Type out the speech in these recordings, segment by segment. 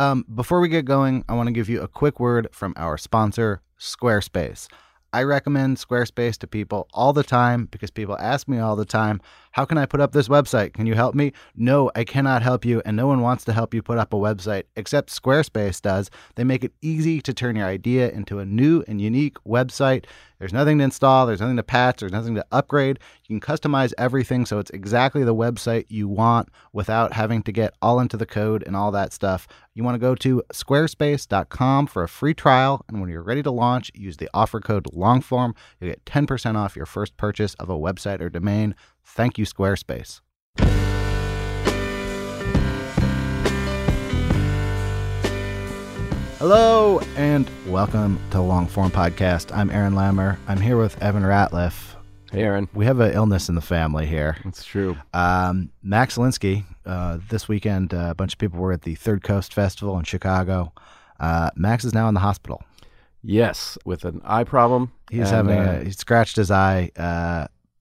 um, before we get going, I want to give you a quick word from our sponsor, Squarespace. I recommend Squarespace to people all the time because people ask me all the time, How can I put up this website? Can you help me? No, I cannot help you, and no one wants to help you put up a website except Squarespace does. They make it easy to turn your idea into a new and unique website. There's nothing to install, there's nothing to patch, there's nothing to upgrade. You can customize everything so it's exactly the website you want without having to get all into the code and all that stuff. You want to go to squarespace.com for a free trial, and when you're ready to launch, use the offer code LONGFORM. You'll get 10% off your first purchase of a website or domain. Thank you, Squarespace. Hello and welcome to Longform Podcast. I'm Aaron Lammer. I'm here with Evan Ratliff. Hey, Aaron. We have an illness in the family here. It's true. Um, Max Linsky, uh, this weekend, uh, a bunch of people were at the Third Coast Festival in Chicago. Uh, Max is now in the hospital. Yes, with an eye problem. He's and, having uh, a, he scratched his eye.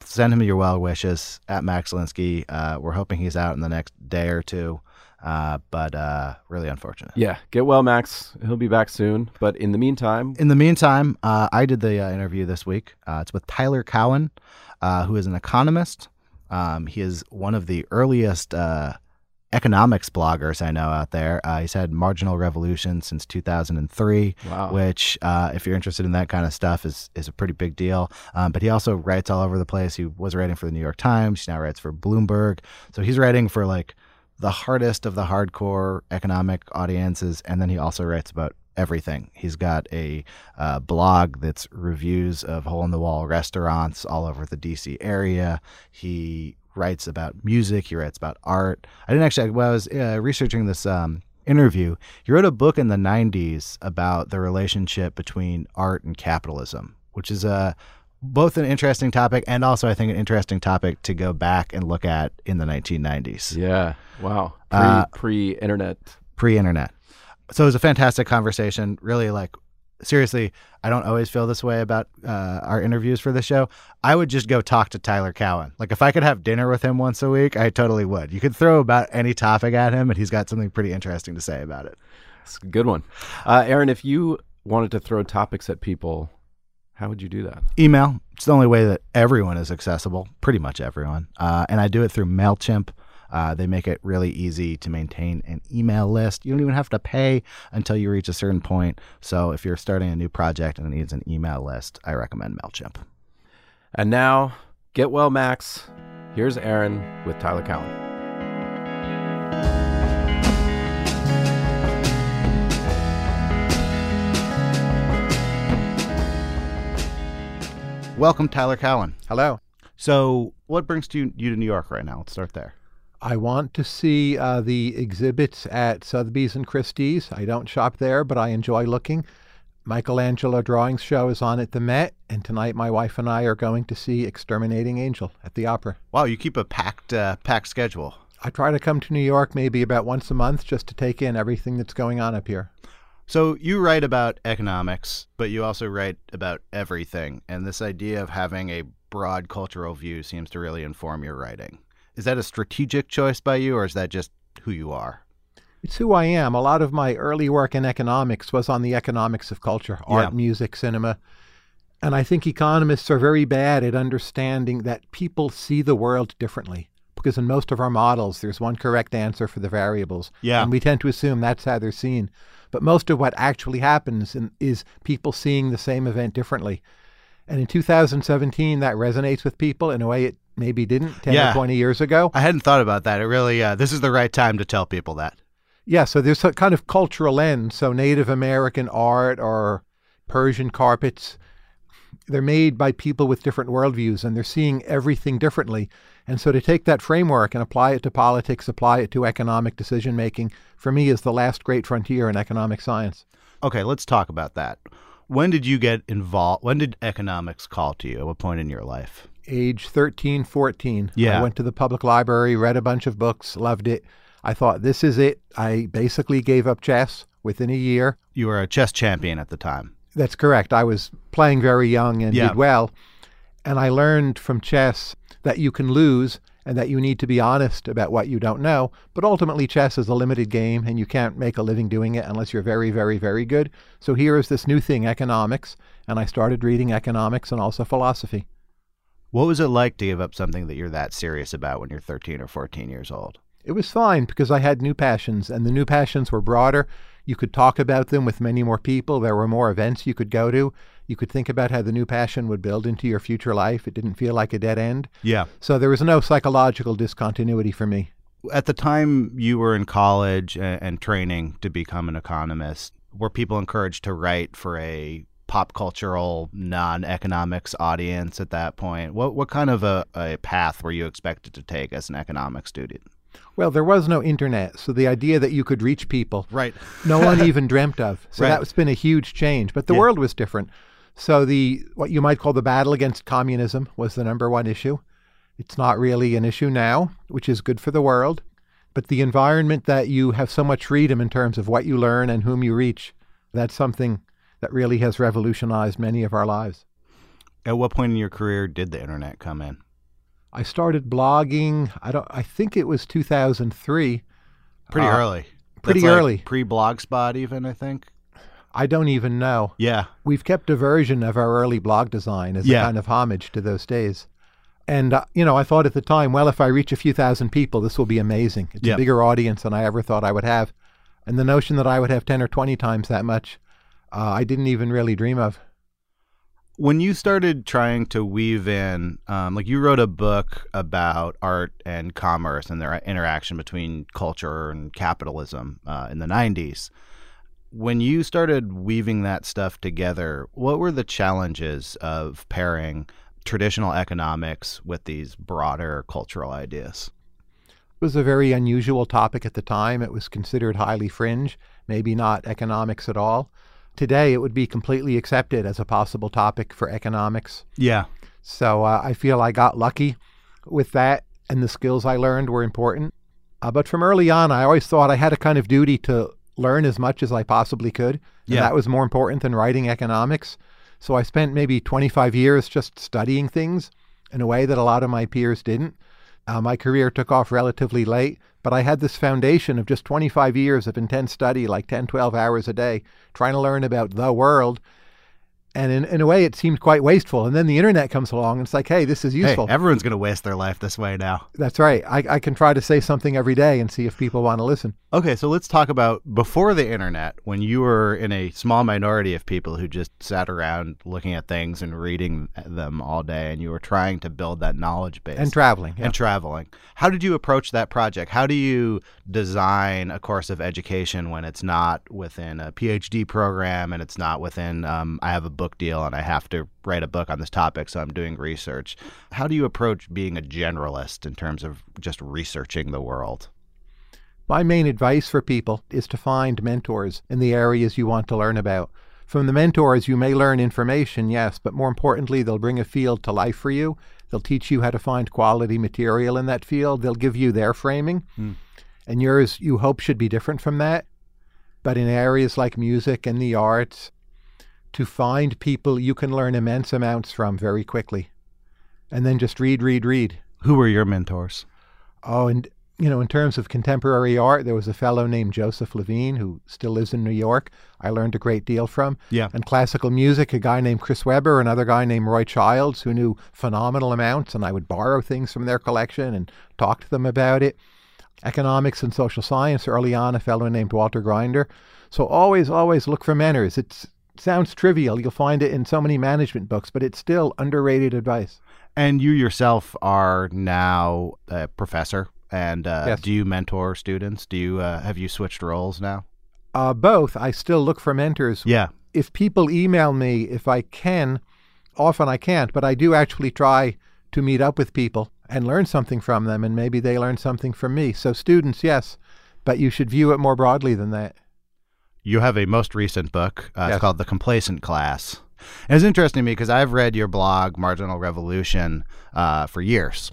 Send him your well wishes at Max Linsky. Uh, we're hoping he's out in the next day or two, uh, but uh, really unfortunate. Yeah, get well, Max. He'll be back soon. But in the meantime, In the meantime, uh, I did the uh, interview this week. Uh, it's with Tyler Cowen, uh, who is an economist. Um, he is one of the earliest uh, economics bloggers I know out there. Uh, he's had Marginal Revolution since 2003, Wow. which, uh, if you're interested in that kind of stuff, is is a pretty big deal. Um, but he also writes all over the place. He was writing for the New York Times. He now writes for Bloomberg. So he's writing for like the hardest of the hardcore economic audiences, and then he also writes about everything. He's got a uh, blog that's reviews of hole in the wall restaurants all over the DC area. He writes about music. He writes about art. I didn't actually. When I was uh, researching this um, interview, he wrote a book in the '90s about the relationship between art and capitalism, which is a both an interesting topic and also I think an interesting topic to go back and look at in the 1990s yeah, wow, pre Uh, pre internet. pre-internet. So it was a fantastic conversation. Really, like seriously, I don't always feel this way about uh, our interviews for the show. I would just go talk to Tyler Cowen. Like if I could have dinner with him once a week, I totally would. You could throw about any topic at him, and he's got something pretty interesting to say about it. It's a good one. Uh, Aaron, if you wanted to throw topics at people, how would you do that? Email. It's the only way that everyone is accessible. Pretty much everyone. Uh, and I do it through Mailchimp. Uh, they make it really easy to maintain an email list. You don't even have to pay until you reach a certain point. So if you're starting a new project and it needs an email list, I recommend Mailchimp. And now, get well, Max. Here's Aaron with Tyler Cowen. Welcome, Tyler Cowen. Hello. So, what brings you, you to New York right now? Let's start there. I want to see uh, the exhibits at Sotheby's and Christie's. I don't shop there, but I enjoy looking. Michelangelo Drawings Show is on at the Met, and tonight my wife and I are going to see Exterminating Angel at the Opera. Wow, you keep a packed uh, packed schedule. I try to come to New York maybe about once a month just to take in everything that's going on up here. So you write about economics, but you also write about everything. And this idea of having a broad cultural view seems to really inform your writing. Is that a strategic choice by you, or is that just who you are? It's who I am. A lot of my early work in economics was on the economics of culture, art, Yeah. music, cinema. And I think economists are very bad at understanding that people see the world differently. Because in most of our models, there's one correct answer for the variables. Yeah. And we tend to assume that's how they're seen. But most of what actually happens in, is people seeing the same event differently. And in 2017, that resonates with people in a way it maybe didn't 10 Yeah. or 20 years ago. I hadn't thought about that. It really, uh, this is the right time to tell people that. Yeah, so there's a kind of cultural end. So Native American art or Persian carpets, they're made by people with different worldviews and they're seeing everything differently. And so to take that framework and apply it to politics, apply it to economic decision making, for me is the last great frontier in economic science. Okay, let's talk about that. When did you get involved? When did economics call to you? At what point in your life? Age 13, 14. Yeah. I went to the public library, read a bunch of books, loved it. I thought, this is it. I basically gave up chess within a year. You were a chess champion at the time. That's correct. I was playing very young and Yeah. did well. And I learned from chess that you can lose and that you need to be honest about what you don't know. But ultimately, chess is a limited game and you can't make a living doing it unless you're very, very, very good. So here is this new thing, economics. And I started reading economics and also philosophy. What was it like to give up something that you're that serious about when you're 13 or 14 years old? It was fine because I had new passions, and the new passions were broader. You could talk about them with many more people. There were more events you could go to. You could think about how the new passion would build into your future life. It didn't feel like a dead end. Yeah. So there was no psychological discontinuity for me. At the time you were in college and, and training to become an economist, were people encouraged to write for a pop cultural non-economics audience at that point? What what kind of a, a path were you expected to take as an economics student? Well, there was no internet, so the idea that you could reach people, Right. no one even dreamt of. So Right. that's been a huge change. But the Yeah. world was different. So the what you might call the battle against communism was the number one issue. It's not really an issue now, which is good for the world. But the environment that you have so much freedom in terms of what you learn and whom you reach, that's something that really has revolutionized many of our lives. At what point in your career did the internet come in? I started blogging, I don't I think it was 2003. Pretty Uh, early. pretty That's like early. Pre-blogspot even, I think. I don't even know. Yeah. We've kept a version of our early blog design as Yeah. a kind of homage to those days. And, uh, you know, I thought at the time, well, if I reach a few thousand people, this will be amazing. It's Yeah. a bigger audience than I ever thought I would have. And the notion that I would have 10 or 20 times that much, uh, I didn't even really dream of. When you started trying to weave in, um, like you wrote a book about art and commerce and their interaction between culture and capitalism uh, in the 90s. When you started weaving that stuff together, what were the challenges of pairing traditional economics with these broader cultural ideas? It was a very unusual topic at the time. It was considered highly fringe, maybe not economics at all. Today, it would be completely accepted as a possible topic for economics. Yeah. So uh, I feel I got lucky with that, and the skills I learned were important. Uh, but from early on, I always thought I had a kind of duty to learn as much as I possibly could. And Yeah. that was more important than writing economics. So I spent maybe 25 years just studying things in a way that a lot of my peers didn't. Uh, my career took off relatively late, but I had this foundation of just 25 years of intense study, like 10, 12 hours a day, trying to learn about the world. And in, in a way, it seemed quite wasteful. And then the internet comes along and it's like, hey, this is useful. Hey, everyone's going to waste their life this way now. That's right. I, I can try to say something every day and see if people want to listen. Okay, so let's talk about before the internet, when you were in a small minority of people who just sat around looking at things and reading them all day, and you were trying to build that knowledge base And traveling. yeah. and traveling. How did you approach that project? How do you design a course of education when it's not within a PhD program and it's not within, um, I have a book deal and I have to write a book on this topic, so I'm doing research? How do you approach being a generalist in terms of just researching the world? My main advice for people is to find mentors in the areas you want to learn about. From the mentors, you may learn information, yes, but more importantly, they'll bring a field to life for you. They'll teach you how to find quality material in that field. They'll give you their framing. Hmm. And yours, you hope, should be different from that. But in areas like music and the arts, to find people you can learn immense amounts from very quickly. And then just read, read, read. Who were your mentors? Oh, and you know, in terms of contemporary art, there was a fellow named Joseph Levine who still lives in New York. I learned a great deal from. Yeah. And classical music, a guy named Chris Webber, another guy named Roy Childs, who knew phenomenal amounts, and I would borrow things from their collection and talk to them about it. Economics and social science, early on, a fellow named Walter Grinder. So always, always look for mentors. It's, it sounds trivial. You'll find it in so many management books, but it's still underrated advice. And you yourself are now a professor. And uh, Yes. do you mentor students? Do you uh, have you switched roles now? Uh, both. I still look for mentors. Yeah. if people email me, if I can, often I can't, but I do actually try to meet up with people and learn something from them, and maybe they learn something from me. So, students, yes, but you should view it more broadly than that. You have a most recent book. Uh, Yes. It's called The Complacent Class. And it's interesting to me because I've read your blog, Marginal Revolution, uh, for years.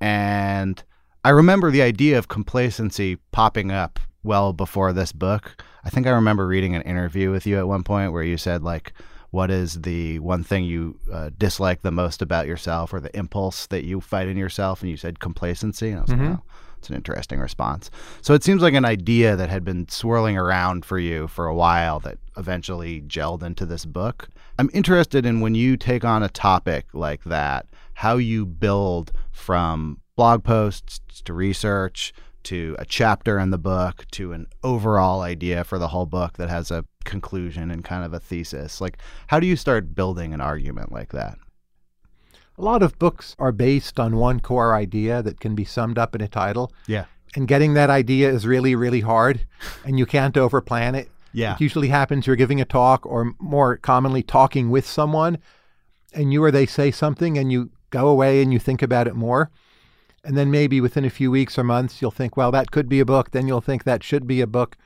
And I remember the idea of complacency popping up well before this book. I think I remember reading an interview with you at one point where you said, like, what is the one thing you uh, dislike the most about yourself or the impulse that you fight in yourself? And you said complacency. And I was like, oh, it's an interesting response. So it seems like an idea that had been swirling around for you for a while that eventually gelled into this book. I'm interested in when you take on a topic like that, how you build from blog posts to research to a chapter in the book to an overall idea for the whole book that has a conclusion and kind of a thesis. Like, how do you start building an argument like that? A lot of books are based on one core idea that can be summed up in a title, Yeah. and getting that idea is really, really hard, and you can't overplan it. Yeah. It usually happens you're giving a talk, or more commonly, talking with someone, and you or they say something, and you go away and you think about it more. And then maybe within a few weeks or months, you'll think, well, that could be a book. Then you'll think that should be a book.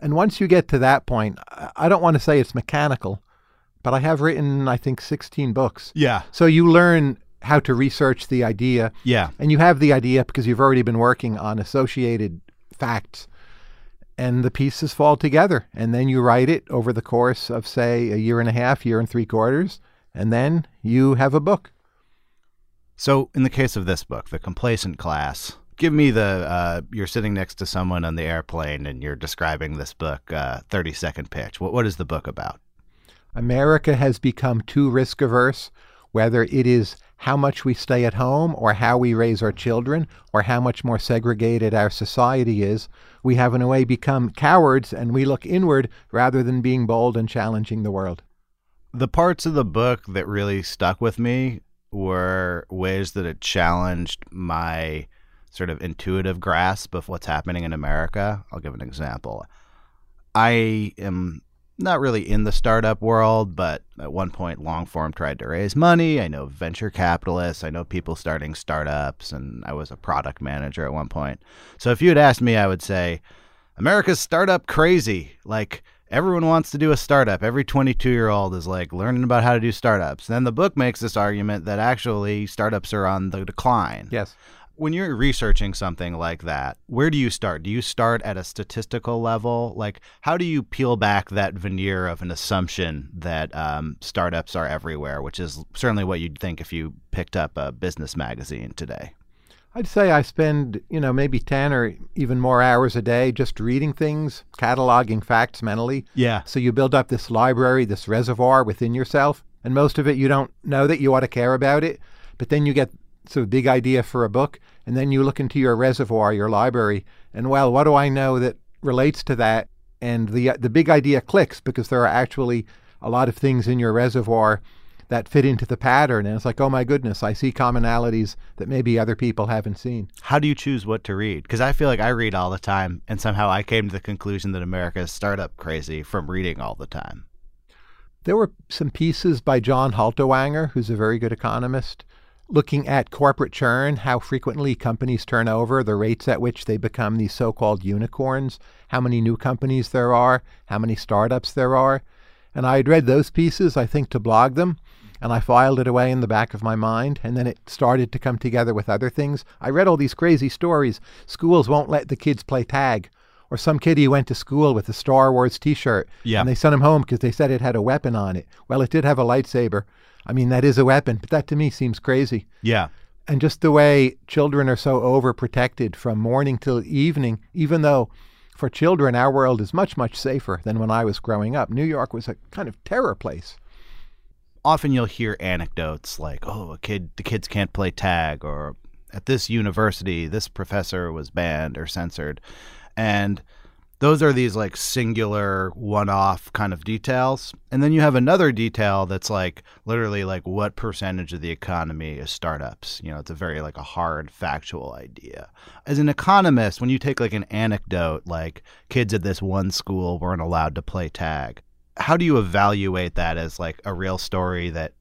And once you get to that point, I- I don't want to say it's mechanical, but I have written, I think, 16 books. Yeah. So you learn how to research the idea, Yeah. and you have the idea because you've already been working on associated facts and the pieces fall together and then you write it over the course of say a year and a half year and three quarters and then you have a book So, in the case of this book, The Complacent Class, give me the uh, you're sitting next to someone on the airplane and you're describing this book, uh, 30 second pitch. What, what is the book about? America has become too risk averse whether it is how much we stay at home or how we raise our children or how much more segregated our society is we have in a way become cowards and we look inward rather than being bold and challenging the world The parts of the book that really stuck with me were ways that it challenged my sort of intuitive grasp of what's happening in America. I'll give an example. I am not really in the startup world, but at one point, Longform tried to raise money. I know venture capitalists. I know people starting startups, and I was a product manager at one point. So if you had asked me, I would say, America's startup crazy. Like, everyone wants to do a startup. Every 22 year old is like learning about how to do startups. then the book makes this argument that actually startups are on the decline. yes When you're researching something like that, where do you start? Do you start at a statistical level? Like, how do you peel back that veneer of an assumption that um, startups are everywhere, which is certainly what you'd think if you picked up a business magazine today? I'd say I spend, you know, maybe 10 or even more hours a day just reading things, cataloging facts mentally. Yeah. So you build up this library, this reservoir within yourself, and most of it you don't know that you ought to care about it, but then you get of big idea for a book, and then you look into your reservoir, your library, and well, what do I know that relates to that? And the the big idea clicks because there are actually a lot of things in your reservoir that fit into the pattern, and it's like, oh my goodness, I see commonalities that maybe other people haven't seen. How do you choose what to read? Because I feel like I read all the time, and somehow I came to the conclusion that America is startup crazy from reading all the time. There were some pieces by John Haltiwanger, who's a very good economist, looking at corporate churn, how frequently companies turn over, the rates at which they become these so called unicorns, how many new companies there are, how many startups there are. And I had read those pieces, I think, to blog them, and I filed it away in the back of my mind, and then it started to come together with other things. I read all these crazy stories. Schools won't let the kids play tag. Or some kid who went to school with a Star Wars t shirt Yeah. and they sent him home because they said it had a weapon on it. Well, it did have a lightsaber. I mean, that is a weapon, but that to me seems crazy. Yeah. And just the way children are so overprotected from morning till evening, even though for children our world is much, much safer than when I was growing up. New York was a kind of terror place. Often you'll hear anecdotes like, oh, a kid, the kids can't play tag, or at this university, this professor was banned or censored. And those are these like singular one-off kind of details. And then you have another detail that's like literally like what percentage of the economy is startups? You know it's a very like a hard factual idea. As an economist when you take like an anecdote like kids at this one school weren't allowed to play tag how do you evaluate that as like a real story that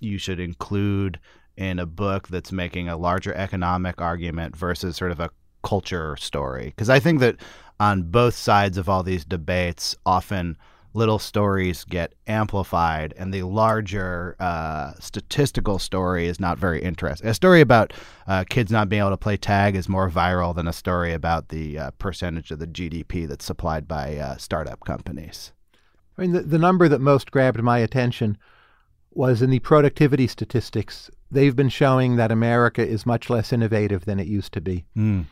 you should include in a book that's making a larger economic argument versus sort of a culture story? Because i think that on both sides of all these debates, often little stories get amplified, and the larger uh, statistical story is not very interesting. A story about uh, kids not being able to play tag is more viral than a story about the uh, percentage of the GDP that's supplied by uh, startup companies. I mean, the, the number that most grabbed my attention was in the productivity statistics. They've been showing that America is much less innovative than it used to be. Mm.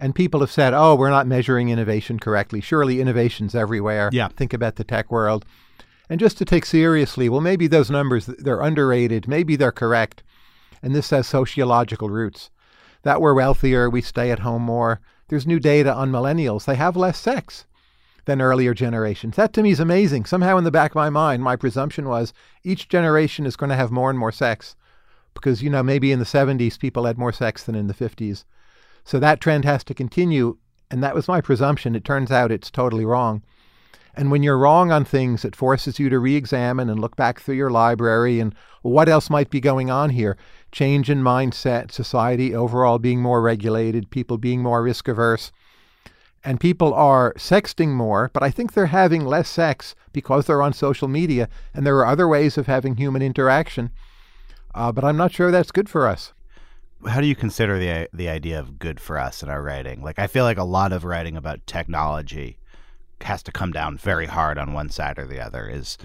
And people have said, oh, we're not measuring innovation correctly. Surely innovation's everywhere. Yeah. Think about the tech world. And just to take seriously, well, maybe those numbers, they're underrated. Maybe they're correct. And this has sociological roots. That we're wealthier, we stay at home more. There's new data on millennials. They have less sex than earlier generations. That to me is amazing. Somehow in the back of my mind, my presumption was each generation is going to have more and more sex. Because, you know, maybe in the 70s, people had more sex than in the 50s. So that trend has to continue. And that was my presumption. It turns out it's totally wrong. And when you're wrong on things, it forces you to re examine and look back through your library and what else might be going on here. Change in mindset, society overall being more regulated, people being more risk averse. And people are sexting more, but I think they're having less sex because they're on social media and there are other ways of having human interaction. Uh, but I'm not sure that's good for us how do you consider the the idea of good for us in our writing? Like I feel like a lot of writing about technology has to come down very hard on one side or the other. Is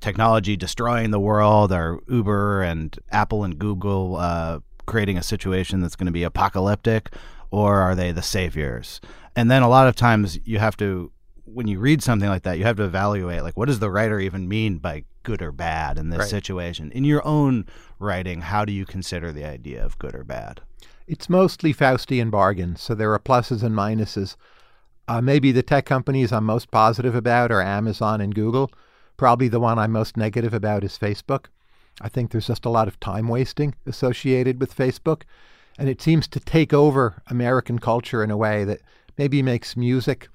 technology destroying the world? or Uber and Apple and Google uh, creating a situation that's going to be apocalyptic, or are they the saviors? And then a lot of times you have to when you read something like that, you have to evaluate like what does the writer even mean by good or bad in this right. situation. In your own writing, how do you consider the idea of good or bad? It's mostly Faustian bargains, so there are pluses and minuses. Uh, maybe the tech companies I'm most positive about are Amazon and Google. Probably the one I'm most negative about is Facebook. I think there's just a lot of time wasting associated with Facebook, and it seems to take over American culture in a way that maybe makes music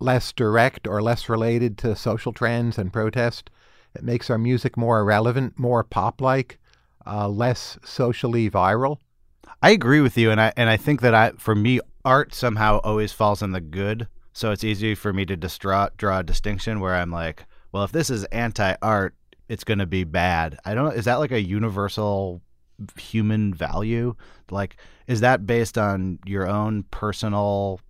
less direct or less related to social trends and protest. It makes our music more irrelevant, more pop like, uh, less socially viral. I agree with you, and I and I think that I for me art somehow always falls in the good, so it's easy for me to draw a distinction where I'm like, well, if this is anti art, it's going to be bad. I don't. Is that like a universal human value? Like, is that based on your own personal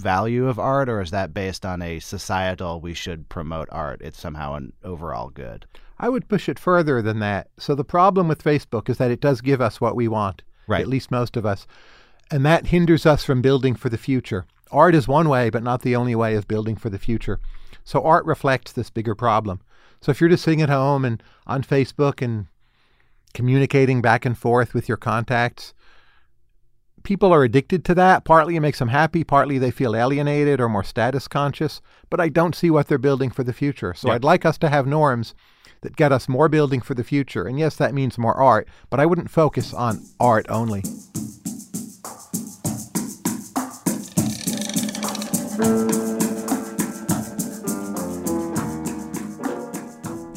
value of art, or is that based on a societal we should promote art? It's somehow an overall good. I would push it further than that. So the problem with Facebook is that it does give us what we want, right. at least most of us, and that hinders us from building for the future. Art is one way, but not the only way of building for the future. So art reflects this bigger problem. So if you're just sitting at home and on Facebook and communicating back and forth with your contacts, people are addicted to that. Partly it makes them happy, partly they feel alienated or more status conscious, but I don't see what they're building for the future. So I'd like us to have norms that get us more building for the future. And yes, that means more art, but I wouldn't focus on art only.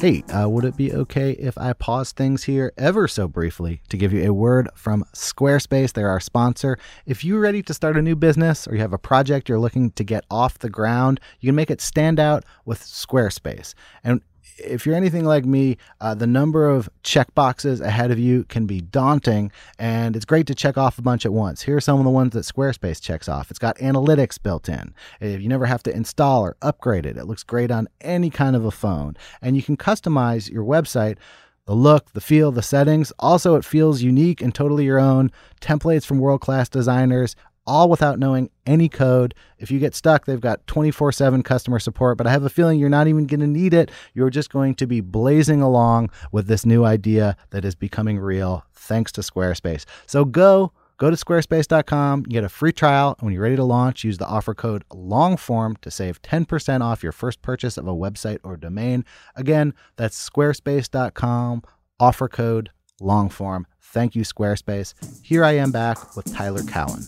Hey, uh, would it be okay if I pause things here ever so briefly to give you a word from Squarespace? They're our sponsor. If you're ready to start a new business or you have a project you're looking to get off the ground, you can make it stand out with Squarespace. And if you're anything like me, uh, the number of check boxes ahead of you can be daunting, and it's great to check off a bunch at once. Here are some of the ones that Squarespace checks off. It's got analytics built in. You never have to install or upgrade it. It looks great on any kind of a phone, and you can customize your website The look, the feel, the settings. Also, it feels unique and totally your own. Templates from world class designers, all without knowing any code. If you get stuck, they've got 24 7 customer support, but I have a feeling you're not even going to need it. You're just going to be blazing along with this new idea that is becoming real thanks to Squarespace. So go. Go to squarespace.com, get a free trial, and when you're ready to launch, use the offer code LONGFORM to save 10% off your first purchase of a website or domain. Again, that's squarespace.com, offer code LONGFORM. Thank you, Squarespace. Here I am back with Tyler Cowen.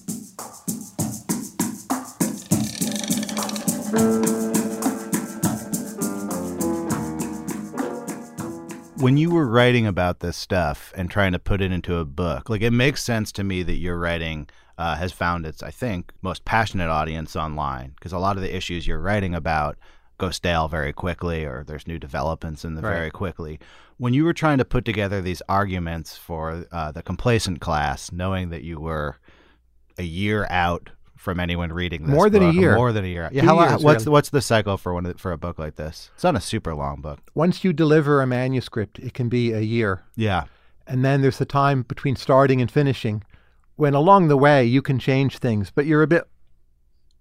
When you were writing about this stuff and trying to put it into a book, like it makes sense to me that your writing uh, has found its, I think, most passionate audience online because a lot of the issues you're writing about go stale very quickly or there's new developments in them Right. very quickly. When you were trying to put together these arguments for uh, the complacent class, knowing that you were a year out from anyone reading this More than a year. more than a year. Yeah, how, years, what's really. what's the cycle for one for a book like this? It's not a super long book. Once you deliver a manuscript, it can be a year. Yeah. And then there's the time between starting and finishing when along the way you can change things, but you're a bit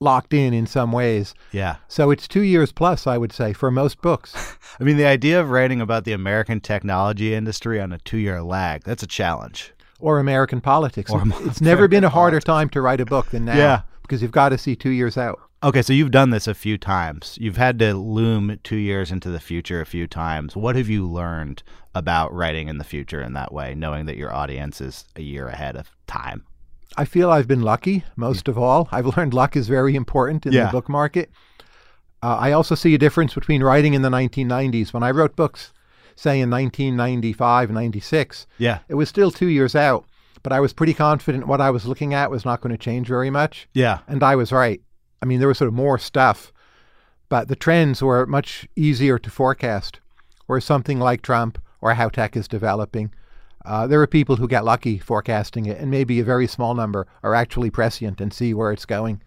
locked in in some ways. Yeah. So it's two years plus, I would say, for most books. I mean, the idea of writing about the American technology industry on a two year lag, that's a challenge. or American politics. Or it's never been a American harder time to write a book than now. Yeah. Because you've got to see two years out. Okay, so you've done this a few times. You've had to loom two years into the future a few times. What have you learned about writing in the future in that way, knowing that your audience is a year ahead of time? I feel I've been lucky most of all. I've learned luck is very important in Yeah. the book market. Uh, I also see a difference between writing in the 1990s. When I wrote books, say in 1995, 96, Yeah. it was still two years out, but I was pretty confident what I was looking at was not going to change very much. Yeah. And I was right. I mean, there was sort of more stuff, but the trends were much easier to forecast. or something like Trump or how tech is developing, uh, there are people who get lucky forecasting it, and maybe a very small number are actually prescient and see where it's going.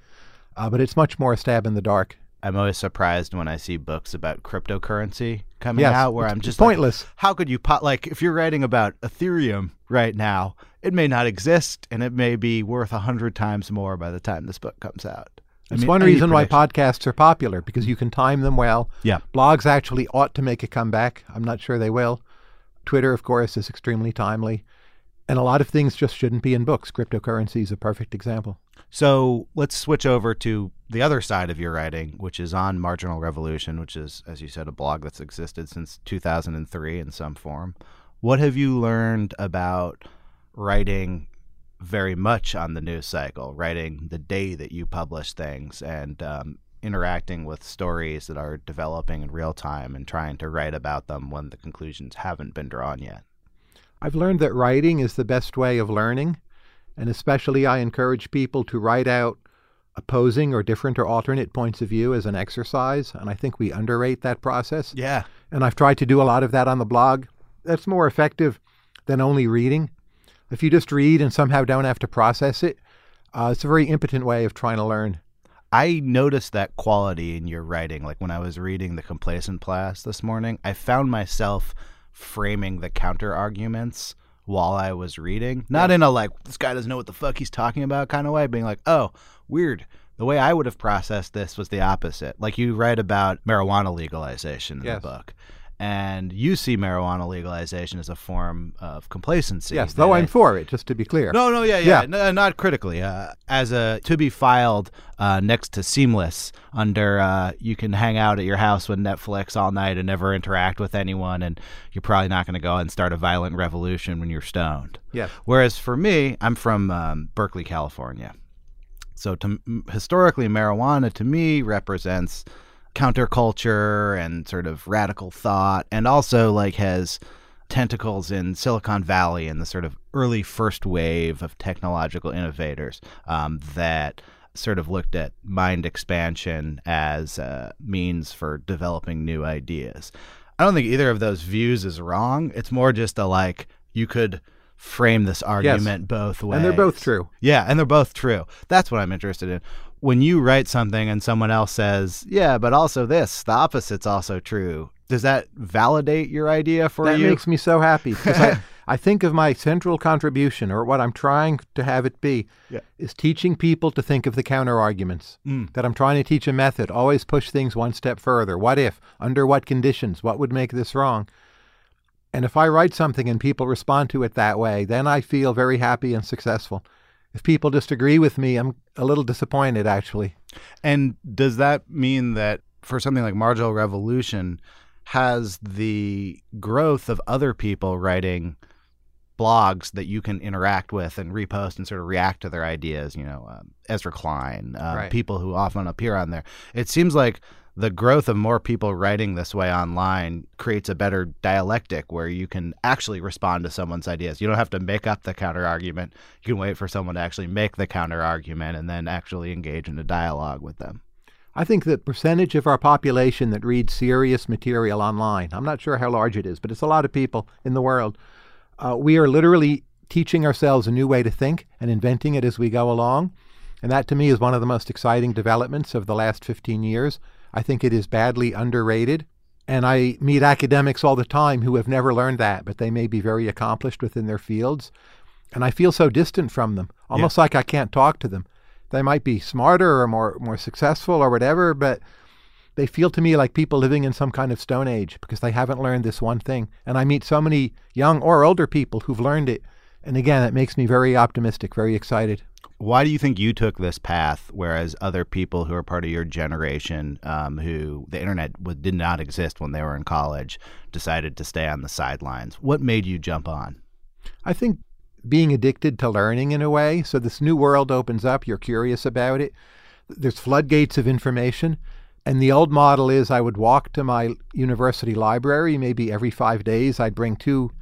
Uh, but it's much more a stab in the dark. I'm always surprised when I see books about cryptocurrency coming Yes, out where I'm just like, pointless. how could you po- like if you're writing about Ethereum right now, it may not exist and it may be worth a hundred times more by the time this book comes out. I It's mean, one reason why podcasts are popular because you can time them well. Yeah. Blogs actually ought to make a comeback. I'm not sure they will. Twitter, of course, is extremely timely. And a lot of things just shouldn't be in books. Cryptocurrency is a perfect example. So let's switch over to the other side of your writing, which is on Marginal Revolution, which is, as you said, a blog that's existed since 2003 in some form. What have you learned about writing very much on the news cycle, writing the day that you publish things and um, interacting with stories that are developing in real time and trying to write about them when the conclusions haven't been drawn yet? I've learned that writing is the best way of learning. And especially, I encourage people to write out opposing or different or alternate points of view as an exercise. And I think we underrate that process. Yeah. And I've tried to do a lot of that on the blog. That's more effective than only reading. If you just read and somehow don't have to process it, uh, it's a very impotent way of trying to learn. I noticed that quality in your writing. Like when I was reading The Complacent Class this morning, I found myself framing the counter arguments while I was reading. Not in a like, this guy doesn't know what the fuck he's talking about kind of way, being like, oh, weird. The way I would have processed this was the opposite. Like you write about marijuana legalization in Yes. the book. And you see marijuana legalization as a form of complacency. Yes, though I'm for it, just to be clear. no, no, yeah, yeah, Yeah. No, not critically. Uh, as a to be filed uh, next to Seamless under, uh, you can hang out at your house with Netflix all night and never interact with anyone, and you're probably not going to go and start a violent revolution when you're stoned. Yes. Whereas for me, I'm from um, Berkeley, California. So to, historically, marijuana to me represents counterculture and sort of radical thought, and also like has tentacles in Silicon Valley and the sort of early first wave of technological innovators um, that sort of looked at mind expansion as a means for developing new ideas. I don't think either of those views is wrong. It's more just a like you could frame this argument both ways. and they're both true. Yeah, and they're both true. That's what I'm interested in. When you write something and someone else says, "Yeah, but also this, the opposite's also true." Does that validate your idea for that you? That makes me so happy because I, I think of my central contribution or what I'm trying to have it be Yeah. is teaching people to think of the counter arguments. Mm. That I'm trying to teach a method, always push things one step further. What if? Under what conditions? What would make this wrong? And if I write something and people respond to it that way, then I feel very happy and successful. If people disagree with me, I'm a little disappointed actually. And does that mean that for something like Marginal Revolution has the growth of other people writing blogs that you can interact with and repost and sort of react to their ideas, you know, um, Ezra Klein, uh, Right. people who often appear on there. It seems like the growth of more people writing this way online creates a better dialectic where you can actually respond to someone's ideas. You don't have to make up the counter argument. You can wait for someone to actually make the counter argument and then actually engage in a dialogue with them. I think the percentage of our population that reads serious material online, I'm not sure how large it is, but it's a lot of people in the world. Uh, we are literally teaching ourselves a new way to think and inventing it as we go along. And that to me is one of the most exciting developments of the last 15 years. I think it is badly underrated. And I meet academics all the time who have never learned that, but they may be very accomplished within their fields. And I feel so distant from them, almost like I can't talk to them. They might be smarter or more, more successful or whatever, but they feel to me like people living in some kind of stone age because they haven't learned this one thing. And I meet so many young or older people who've learned it. And again, it makes me very optimistic, very excited. Why do you think you took this path, whereas other people who are part of your generation, um, who the internet w- did not exist when they were in college, decided to stay on the sidelines? What made you jump on? I think being addicted to learning in a way. So this new world opens up, you're curious about it. There's floodgates of information. And the old model is I would walk to my university library maybe every five days. I'd bring two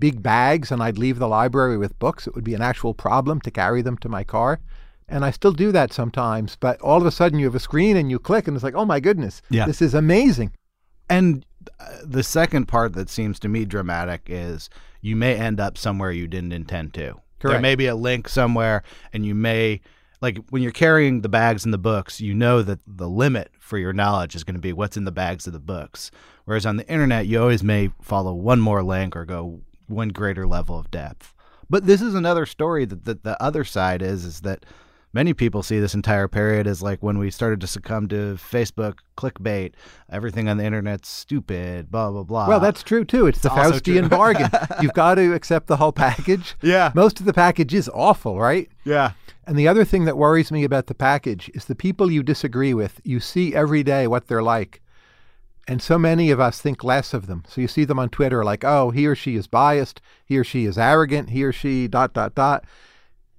big bags and I'd leave the library with books. It would be an actual problem to carry them to my car. And I still do that sometimes. But all of a sudden you have a screen and you click and it's like, oh my goodness, Yeah. this is amazing. And uh, the second part that seems to me dramatic is you may end up somewhere you didn't intend to. Correct. There may be a link somewhere, and you may, like, when you're carrying the bags and the books, you know that the limit for your knowledge is going to be what's in the bags of the books. Whereas on the internet, you always may follow one more link or go one greater level of depth. But this is another story that, that the other side is, is that many people see this entire period as like when we started to succumb to Facebook clickbait, everything on the internet's stupid, blah blah blah. Well, that's true too. It's the Faustian bargain. You've got to accept the whole package. Yeah. Most of the package is awful, right? yeah, And the other thing that worries me about the package is the people you disagree with. You see every day what they're like. And so many of us think less of them. So you see them on Twitter like, oh, he or she is biased, he or she is arrogant, he or she dot, dot, dot.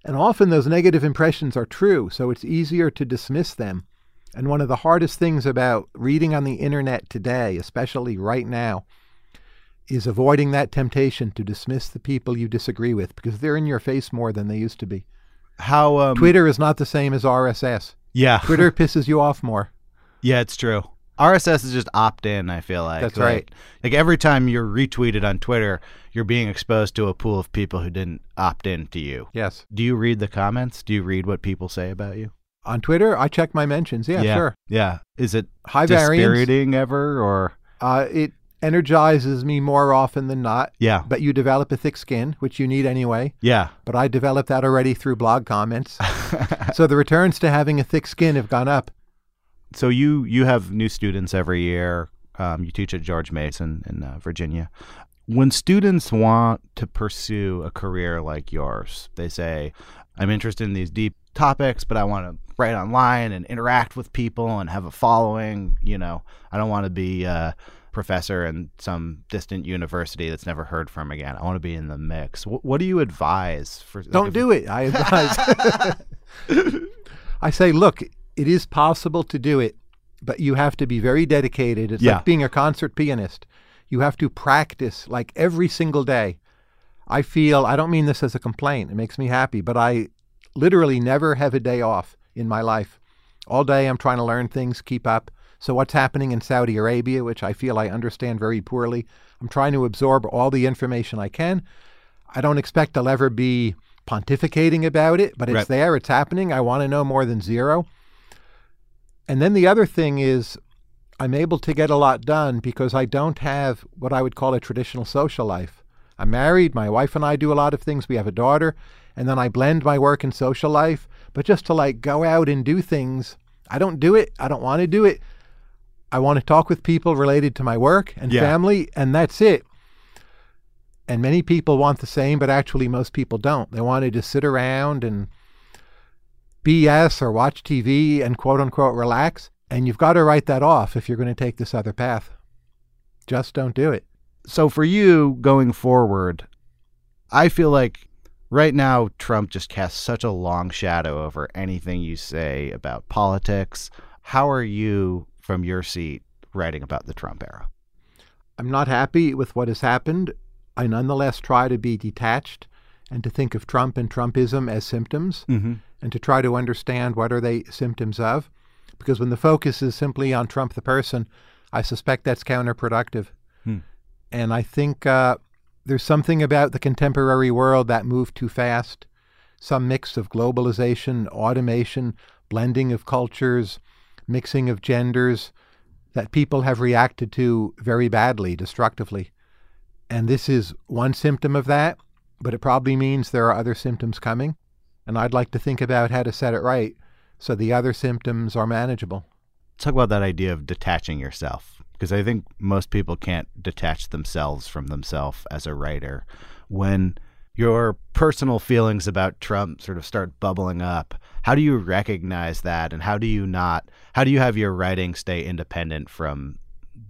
And often those negative impressions are true, so it's easier to dismiss them. And one of the hardest things about reading on the internet today, especially right now, is avoiding that temptation to dismiss the people you disagree with because they're in your face more than they used to be. how um, Twitter is not the same as RSS. Yeah, Twitter pisses you off more. yeah, it's true. RSS is just opt in. I feel like That's Like- right. Like every time you're retweeted on Twitter, you're being exposed to a pool of people who didn't opt in to you. Yes. Do you read the comments? Do you read what people say about you? On Twitter, I check my mentions. Yeah, sure. Yeah. Is it High variance. dispiriting ever or Uh, it energizes me more often than not. yeah. But you develop a thick skin, which you need anyway. Yeah. But I developed that already through blog comments. so the returns to having a thick skin have gone up. So you you have new students every year. Um, you teach at George Mason in uh, Virginia. When students want to pursue a career like yours, they say, "I'm interested in these deep topics, but I want to write online and interact with people and have a following. You know, I don't want to be a professor in some distant university that's never heard from again. I want to be in the mix." What, what do you advise for? Don't do it. I advise. I say, look, it is possible to do it, but you have to be very dedicated. It's Yeah. like being a concert pianist. You have to practice like every single day. I feel, I don't mean this as a complaint, it makes me happy, but I literally never have a day off in my life. All day I'm trying to learn things, keep up. So, what's happening in Saudi Arabia, which I feel I understand very poorly, I'm trying to absorb all the information I can. I don't expect I'll ever be pontificating about it, but it's Right. there, it's happening. I want to know more than zero. And then the other thing is, I'm able to get a lot done because I don't have what I would call a traditional social life. I'm married, my wife and I do a lot of things, we have a daughter, and then I blend my work and social life. But just to like go out and do things, I don't do it. I don't want to do it. I want to talk with people related to my work and Yeah. family, and that's it. And many people want the same, but actually, most people don't. They want to just sit around and BS or watch TV and quote unquote relax. And you've got to write that off if you're going to take this other path. Just don't do it. So for you going forward, I feel like right now Trump just casts such a long shadow over anything you say about politics. How are you from your seat writing about the Trump era? I'm not happy with what has happened. I nonetheless try to be detached and to think of Trump and Trumpism as symptoms Mm-hmm. and to try to understand what are they symptoms of. Because when the focus is simply on Trump the person, I suspect that's counterproductive. Hmm. And I think uh, there's something about the contemporary world that moved too fast, some mix of globalization, automation, blending of cultures, mixing of genders that people have reacted to very badly, destructively. And this is one symptom of that, but it probably means there are other symptoms coming. And I'd like to think about how to set it right so the other symptoms are manageable. Talk about that idea of detaching yourself because I think most people can't detach themselves from themselves as a writer. When your personal feelings about Trump sort of start bubbling up, how do you recognize that and how do you not how do you have your writing stay independent from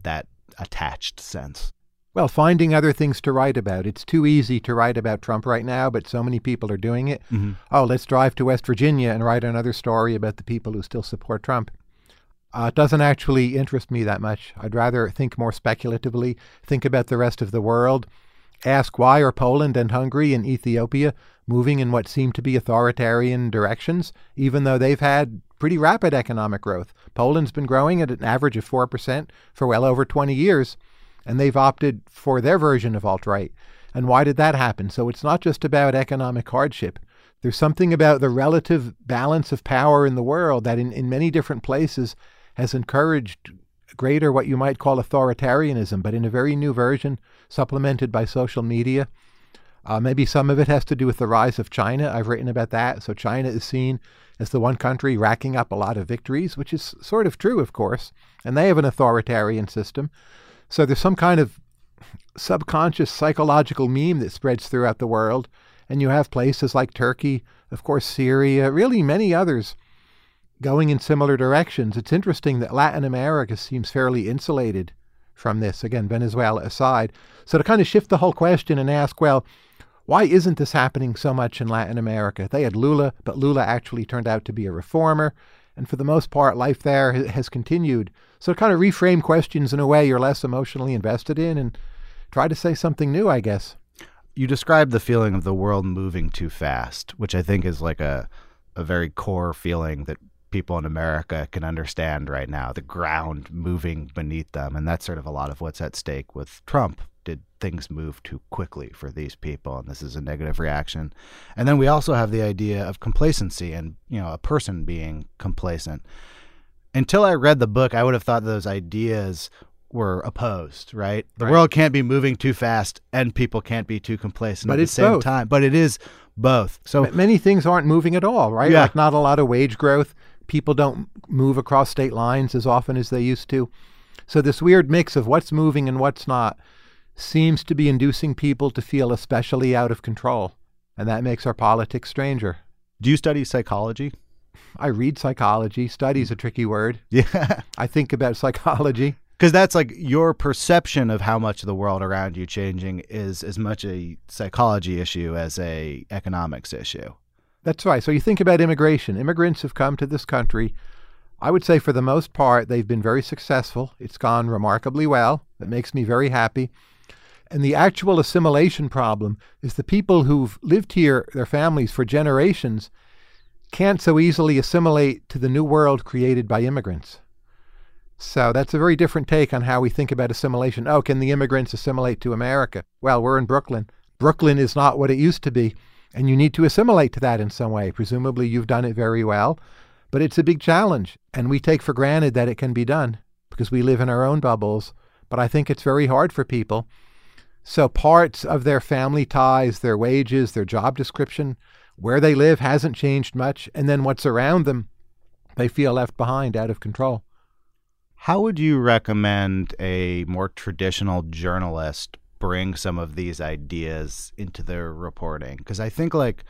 that attached sense? Well, finding other things to write about. It's too easy to write about Trump right now, but so many people are doing it. Mhm. Oh, let's drive to West Virginia and write another story about the people who still support Trump. Uh, it doesn't actually interest me that much. I'd rather think more speculatively, think about the rest of the world, ask why are Poland and Hungary and Ethiopia moving in what seem to be authoritarian directions, even though they've had pretty rapid economic growth. Poland's been growing at an average of 4% for well over 20 years, and they've opted for their version of alt right. And why did that happen? So it's not just about economic hardship. There's something about the relative balance of power in the world that, in, in many different places, has encouraged greater what you might call authoritarianism, but in a very new version, supplemented by social media. Uh, maybe some of it has to do with the rise of China. I've written about that. So China is seen as the one country racking up a lot of victories, which is sort of true, of course. And they have an authoritarian system. So there's some kind of subconscious psychological meme that spreads throughout the world. And you have places like Turkey, of course, Syria, really many others going in similar directions. It's interesting that Latin America seems fairly insulated from this, again, Venezuela aside. So to kind of shift the whole question and ask, well, why isn't this happening so much in Latin America? They had Lula, but Lula actually turned out to be a reformer. And for the most part, life there has continued. So kind of reframe questions in a way you're less emotionally invested in and try to say something new, I guess. You described the feeling of the world moving too fast, which I think is like a a very core feeling that people in America can understand right now, the ground moving beneath them. And that's sort of a lot of what's at stake with Trump. Did things move too quickly for these people? And this is a negative reaction. And then we also have the idea of complacency and, you know, a person being complacent. Until I read the book, I would have thought those ideas were opposed, right? The Right. world can't be moving too fast and people can't be too complacent But at the same both. time. But it is both. So Many things aren't moving at all, right? Yeah. Like not a lot of wage growth. People don't move across state lines as often as they used to. So this weird mix of what's moving and what's not seems to be inducing people to feel especially out of control. And that makes our politics stranger. do you study psychology? I read psychology. Study's a tricky word. Yeah. I think about psychology. Because that's like your perception of how much the world around you changing is as much a psychology issue as a economics issue. That's right. So you think about immigration. Immigrants have come to this country. I would say for the most part, they've been very successful. It's gone remarkably well. That makes me very happy. And the actual assimilation problem is the people who've lived here, their families, for generations, can't so easily assimilate to the new world created by immigrants. So that's a very different take on how we think about assimilation. Oh, can the immigrants assimilate to America? Well, we're in Brooklyn. Brooklyn is not what it used to be, and you need to assimilate to that in some way. Presumably, you've done it very well, but it's a big challenge, and we take for granted that it can be done because we live in our own bubbles. But I think it's very hard for people. So parts of their family ties, their wages, their job description, where they live hasn't changed much. And then what's around them, they feel left behind, out of control. How would you recommend a more traditional journalist bring some of these ideas into their reporting? Because I think like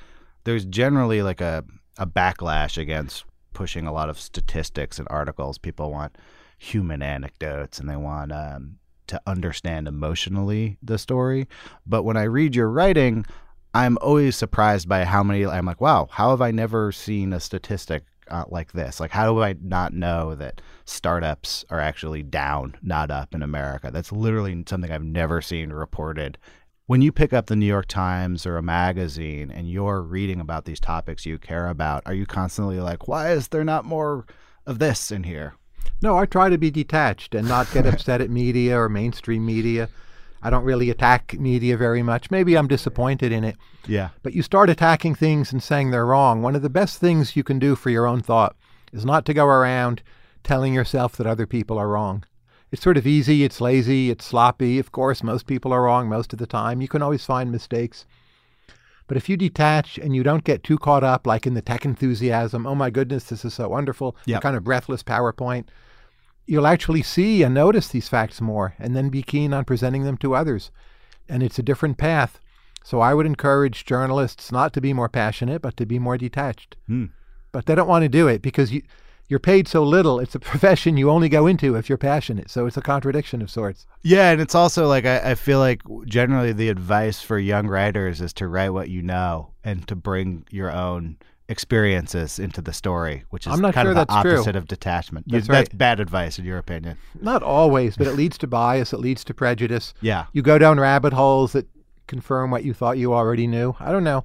there's generally like a, a backlash against pushing a lot of statistics and articles. People want human anecdotes and they want um, to understand emotionally the story. But when I read your writing, I'm always surprised by how many. I'm like, wow, how have I never seen a statistic uh, like this? Like, how do I not know that startups are actually down, not up in America? That's literally something I've never seen reported. When you pick up the New York Times or a magazine and you're reading about these topics you care about, are you constantly like, why is there not more of this in here? No, I try to be detached and not get upset at media or mainstream media. I don't really attack media very much. Maybe I'm disappointed in it. Yeah. But you start attacking things and saying they're wrong. One of the best things you can do for your own thought is not to go around telling yourself that other people are wrong. It's sort of easy, it's lazy, it's sloppy. Of course, most people are wrong most of the time. You can always find mistakes. But if you detach and you don't get too caught up, like in the tech enthusiasm, oh my goodness, this is so wonderful, Yep. kind of breathless PowerPoint, you'll actually see and notice these facts more and then be keen on presenting them to others. And it's a different path. So I would encourage journalists not to be more passionate, but to be more detached. Hmm. But they don't want to do it because you, you're paid so little. It's a profession you only go into if you're passionate. So it's a contradiction of sorts. Yeah, and it's also like I, I feel like generally the advice for young writers is to write what you know and to bring your own experiences into the story, which is I'm not kind sure of the that's true. opposite of detachment. You- That's that's right. bad advice in your opinion. Not always, but it leads to bias, it leads to prejudice. Yeah. You go down rabbit holes that confirm what you thought you already knew. I don't know.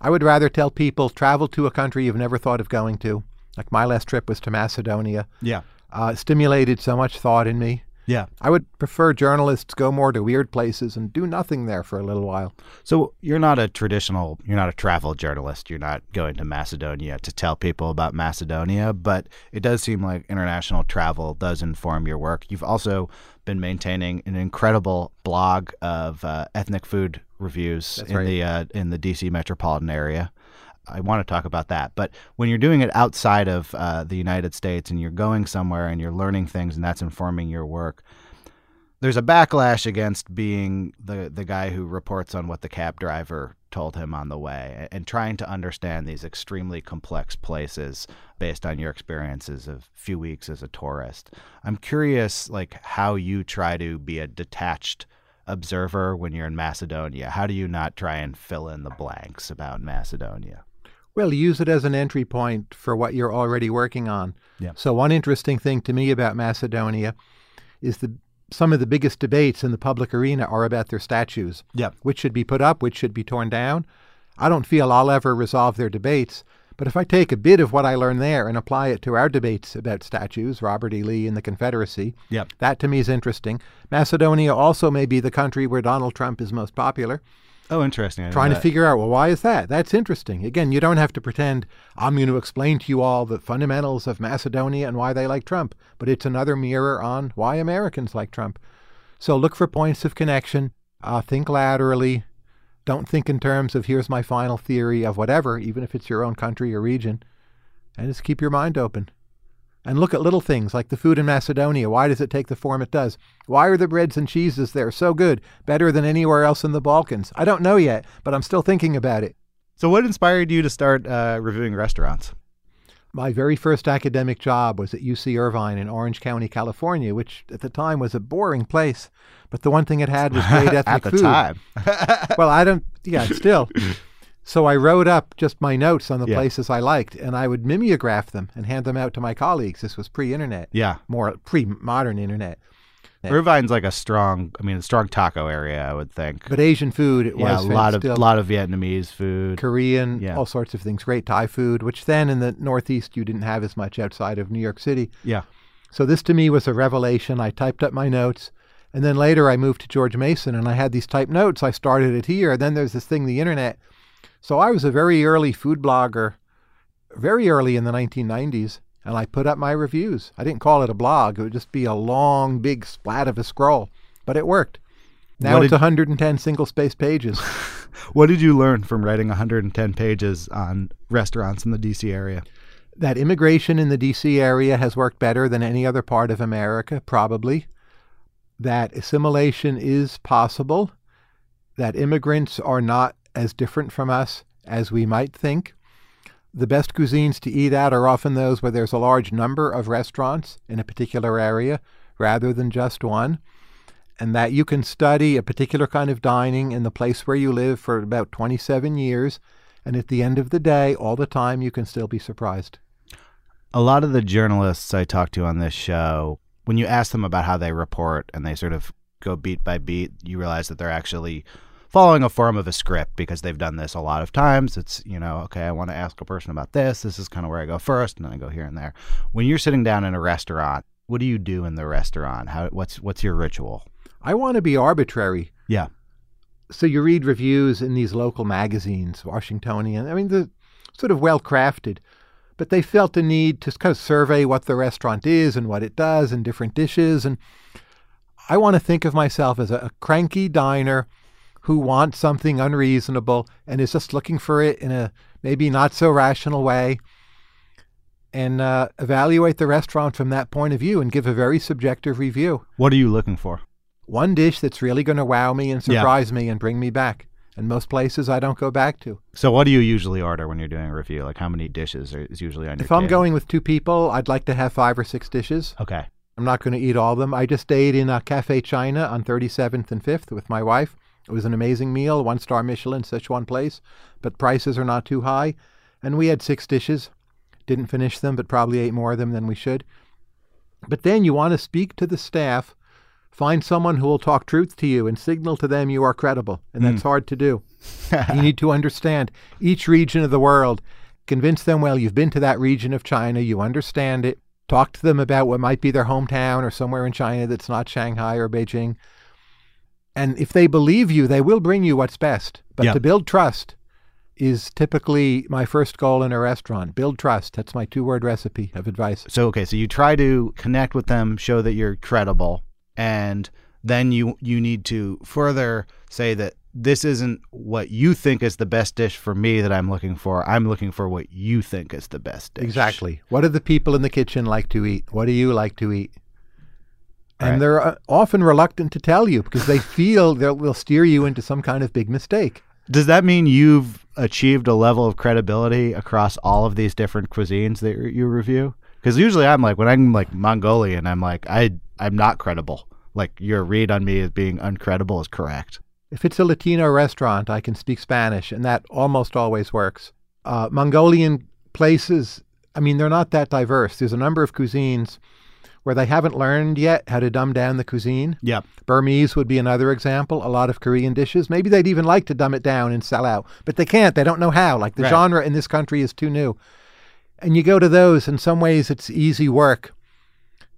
I would rather tell people travel to a country you've never thought of going to. Like my last trip was to Macedonia. Yeah. Uh, stimulated so much thought in me. Yeah. I would prefer journalists go more to weird places and do nothing there for a little while. So you're not a traditional, you're not a travel journalist. You're not going to Macedonia to tell people about Macedonia, but it does seem like international travel does inform your work. You've also been maintaining an incredible blog of uh, ethnic food reviews That's in right. the uh, in the DC metropolitan area. I want to talk about that, but when you're doing it outside of uh, the United States and you're going somewhere and you're learning things and that's informing your work, there's a backlash against being the the guy who reports on what the cab driver told him on the way and trying to understand these extremely complex places based on your experiences of few weeks as a tourist. I'm curious like how you try to be a detached observer when you're in Macedonia. How do you not try and fill in the blanks about Macedonia? Well, use it as an entry point for what you're already working on. Yeah. So one interesting thing to me about Macedonia is the some of the biggest debates in the public arena are about their statues. Yep. Which should be put up, which should be torn down. I don't feel I'll ever resolve their debates, but if I take a bit of what I learned there and apply it to our debates about statues, Robert E. Lee and the Confederacy, Yep. that to me is interesting. Macedonia also may be the country where Donald Trump is most popular Oh, interesting. Trying to figure out, well, why is that? That's interesting. Again, you don't have to pretend I'm going to explain to you all the fundamentals of Macedonia and why they like Trump, but it's another mirror on why Americans like Trump. So look for points of connection, uh, think laterally. Don't think in terms of here's my final theory of whatever, even if it's your own country or region. And just keep your mind open. And look at little things like the food in Macedonia. Why does it take the form it does? Why are the breads and cheeses there so good, better than anywhere else in the Balkans? I don't know yet, but I'm still thinking about it. So, what inspired you to start uh, reviewing restaurants? My very first academic job was at UC Irvine in Orange County, California, which at the time was a boring place. But the one thing it had was great ethnic At the food. time. well, I don't, yeah, still. So I wrote up just my notes on the Yeah. places I liked, and I would mimeograph them and hand them out to my colleagues. This was pre-internet, yeah. more pre-modern internet. Irvine's like a strong, I mean, a strong taco area, I would think. But Asian food, it yeah, was a lot of still lot of Vietnamese food. Korean, Yeah. all sorts of things. Great Thai food, which then in the Northeast you didn't have as much outside of New York City. Yeah. So this to me was a revelation. I typed up my notes, and then later I moved to George Mason, and I had these typed notes. I started it here. And then there's this thing, the internet. So I was a very early food blogger, very early in the 1990s, and I put up my reviews. I didn't call it a blog, it would just be a long, big splat of a scroll, but it worked. Now What it's did- 110 single spaced pages. What did you learn from writing 110 pages on restaurants in the DC area? that immigration in the DC area has worked better than any other part of America, probably. That assimilation is possible. That immigrants are not as different from us as we might think. The best cuisines to eat at are often those where there's a large number of restaurants in a particular area rather than just one. And that you can study a particular kind of dining in the place where you live for about 27 years. And at the end of the day, all the time, you can still be surprised. A lot of the journalists I talk to on this show, when you ask them about how they report and they sort of go beat by beat, you realize that they're actually following a form of a script because they've done this a lot of times. It's, you know, okay, I want to ask a person about this. This is kind of where I go first, and then I go here and there. When you're sitting down in a restaurant, what do you do in the restaurant? How what's what's your ritual? I want to be arbitrary. Yeah. So you read reviews in these local magazines, Washingtonian. I mean, they're sort of well crafted, but they felt the need to kind of survey what the restaurant is and what it does and different dishes. And I want to think of myself as a, a cranky diner who wants something unreasonable and is just looking for it in a maybe not so rational way and uh, evaluate the restaurant from that point of view and give a very subjective review What are you looking for? one dish that's really going to wow me and Yeah. surprise me and bring me back. And most places I don't go back to. So what do you usually order when you're doing a review? Like how many dishes are, is usually on your If I'm table? going with two people, I'd like to have five or six dishes. Okay. I'm not going to eat all of them. I just stayed in a Cafe China on 37th and 5th with my wife. It was an amazing meal, one star Michelin, Sichuan place, but prices are not too high. And we had six dishes. Didn't finish them, but probably ate more of them than we should. But then you want to speak to the staff, find someone who will talk truth to you and signal to them you are credible. And that's hmm. hard to do. you need to understand each region of the world. Convince them, well, you've been to that region of China, you understand it. Talk to them about what might be their hometown or somewhere in China that's not Shanghai or Beijing. And if they believe you, they will bring you what's best. But Yeah. to build trust is typically my first goal in a restaurant. Build trust. That's my two word recipe of advice. So okay, so you try to connect with them, show that you're credible, and then you you need to further say that this isn't what you think is the best dish for me that I'm looking for. I'm looking for what you think is the best dish. Exactly. What do the people in the kitchen like to eat? What do you like to eat? And Right. they're uh, often reluctant to tell you because they feel they'll, they'll steer you into some kind of big mistake. Does that mean you've achieved a level of credibility across all of these different cuisines that you review? Because usually I'm like when I'm like Mongolian, I'm like I I'm not credible. Like your read on me as being uncredible is correct. If it's a Latino restaurant, I can speak Spanish, and that almost always works. Uh, Mongolian places, I mean, they're not that diverse. There's a number of cuisines where they haven't learned yet how to dumb down the cuisine. Yeah. Burmese would be another example. A lot of Korean dishes. Maybe they'd even like to dumb it down and sell out, but they can't. They don't know how. Like the Right. genre in this country is too new. And you go to those, in some ways, it's easy work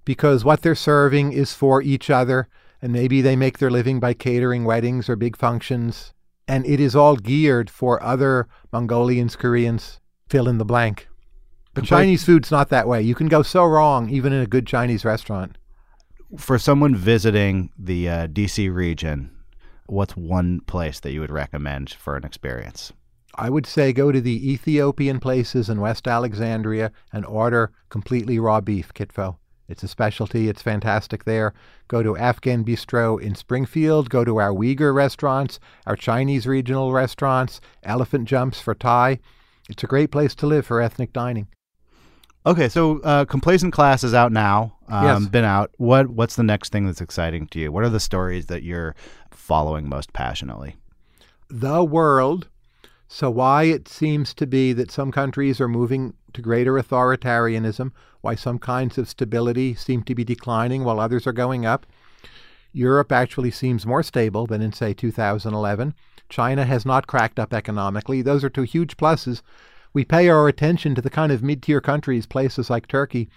because what they're serving is for each other. And maybe they make their living by catering weddings or big functions. And it is all geared for other Mongolians, Koreans, fill in the blank. But Chinese food's not that way. You can go so wrong, even in a good Chinese restaurant. for someone visiting the uh, DC region, what's one place that you would recommend for an experience? I would say go to the Ethiopian places in West Alexandria and order completely raw beef, kitfo. It's a specialty. It's fantastic there. Go to Afghan Bistro in Springfield. Go to our Uyghur restaurants, our Chinese regional restaurants, Elephant Jumps for Thai. It's a great place to live for ethnic dining. Okay, so uh, Complacent Class is out now. Um, Yes. Been out. What What's the next thing that's exciting to you? What are the stories that you're following most passionately? the world. So, why it seems to be that some countries are moving to greater authoritarianism, why some kinds of stability seem to be declining while others are going up. Europe actually seems more stable than in, say, 2011. China has not cracked up economically. Those are two huge pluses. We pay our attention to the kind of mid tier countries, places like Turkey,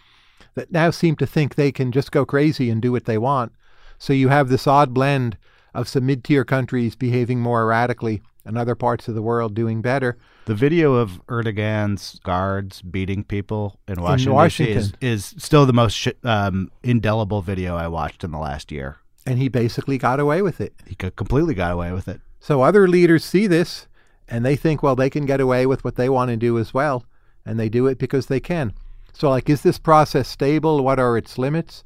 that now seem to think they can just go crazy and do what they want. So you have this odd blend of some mid tier countries behaving more erratically and other parts of the world doing better. The video of Erdogan's guards beating people in Washington, Washington. Is, is still the most sh- um, indelible video I watched in the last year. And he basically got away with it. He completely got away with it. So other leaders see this and they think, well, they can get away with what they want to do as well. And they do it because they can. So, like, is this process stable? What are its limits?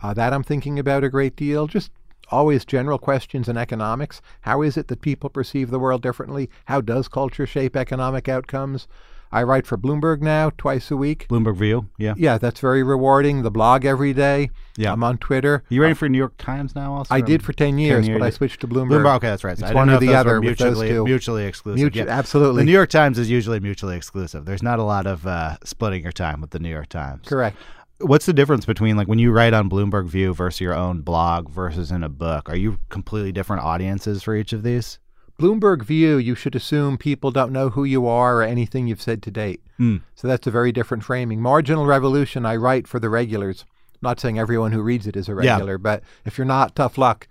Uh, that I'm thinking about a great deal. Just always general questions in economics. How is it that people perceive the world differently? How does culture shape economic outcomes? I write for Bloomberg now twice a week. Bloomberg View, yeah. Yeah, that's very rewarding. The blog every day. Yeah. I'm on Twitter. You writing for New York Times now? Also, I did for 10 years, years. but I switched to Bloomberg. Bloomberg. Okay, that's right. It's I one or the other were with those mutually mutually exclusive. Mutu- yeah. absolutely. The New York Times is usually mutually exclusive. There's not a lot of uh, splitting your time with the New York Times. Correct. What's the difference between like when you write on Bloomberg View versus your own blog versus in a book? Are you completely different audiences for each of these? Bloomberg View, you should assume people don't know who you are or anything you've said to date. Hmm. So that's a very different framing. Marginal Revolution, I write for the regulars. not saying everyone who reads it is a Yeah. regular, but if you're not, tough luck.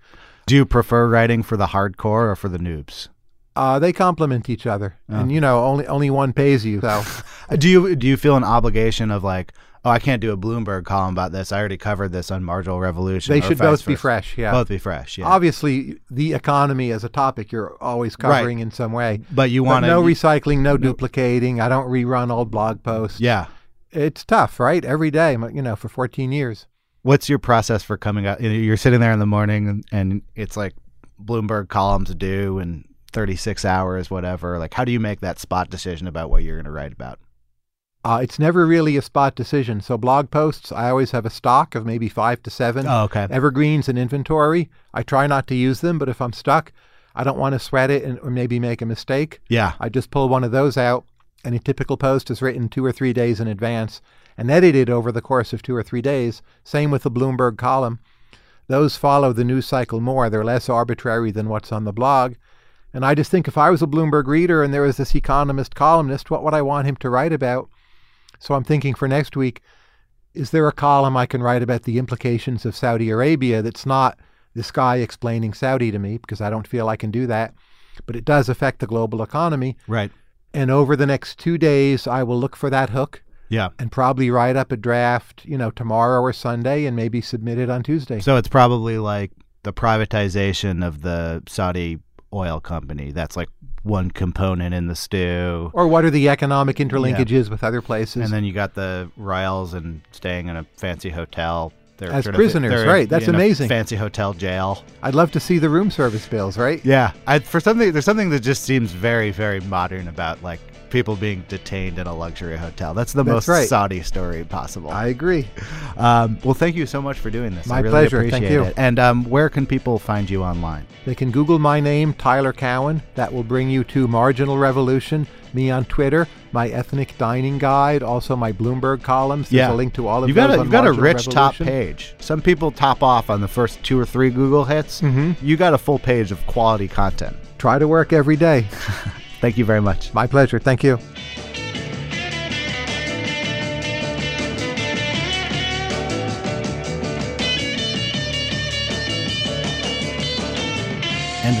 Do you prefer writing for the hardcore or for the noobs? Uh, they complement each other, and you know, only only one pays you. So Do you do you feel an obligation of like, oh, I can't do a Bloomberg column about this. I already covered this on Marginal Revolution. they should both be fresh. Yeah, Both be fresh. Yeah. obviously the economy as a topic you're always covering in some way. but you want no recycling, no, duplicating. I don't rerun old blog posts. Yeah. it's tough, right? Every day, you know, for 14 years. What's your process for coming know, You're sitting there in the morning and, and it's like Bloomberg columns due in 36 hours, whatever. Like, how do you make that spot decision about what you're going to write about? Uh, it's never really a spot decision. So blog posts, I always have a stock of maybe five to seven Oh, okay. evergreens and inventory. I try not to use them, but if I'm stuck, I don't want to sweat it and, or maybe make a mistake. Yeah. I just pull one of those out, and a typical post is written two or three days in advance and edited over the course of two or three days. Same with the Bloomberg column. Those follow the news cycle more. They're less arbitrary than what's on the blog. And I just think if I was a Bloomberg reader and there was this economist columnist, what would I want him to write about? So I'm thinking for next week, is there a column I can write about the implications of Saudi Arabia that's not this guy explaining Saudi to me, because I don't feel I can do that, but it does affect the global economy. Right. And over the next two days, I will look for that hook Yeah. and probably write up a draft, you know, tomorrow or Sunday and maybe submit it on Tuesday. So it's probably like the privatization of the Saudi oil company. That's like one component in the stew. or what are the economic interlinkages with other places? And then you got the Riles and staying in a fancy hotel. They're As of- prisoners, they're right. That's amazing. Fancy hotel jail. I'd love to see the room service bills, right? Yeah, I, for something there's something that just seems very very modern about like people being detained in a luxury hotel. That's the That's most right. Saudi story possible. I agree. um, well, thank you so much for doing this. My I really pleasure. Appreciate Thank you. It. And um, where can people find you online? They can Google my name, Tyler Cowen. That will bring you to Marginal Revolution, me on Twitter, my ethnic dining guide, also my Bloomberg columns. There's Yeah. a link to all of got those a, you've got a Marginal rich top page. Some people top off on the first two or three Google hits. Mhm. You got a full page of quality content. Try to work every day. Thank you very much. My pleasure. Thank you.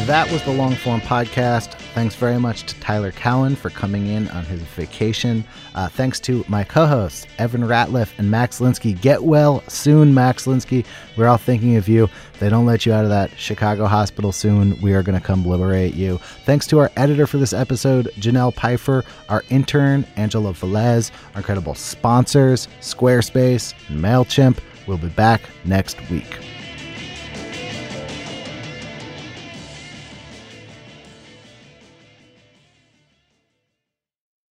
That was the Longform podcast. Thanks very much to Tyler Cowen for coming in on his vacation. Uh, thanks to my co hosts, Evan Ratliff and Max Linsky. Get well soon, Max Linsky. We're all thinking of you. They don't let you out of that Chicago hospital soon, we are going to come liberate you. Thanks to our editor for this episode, Janelle Pfeiffer, our intern, Angela Velez, our incredible sponsors, Squarespace, MailChimp. We'll be back next week.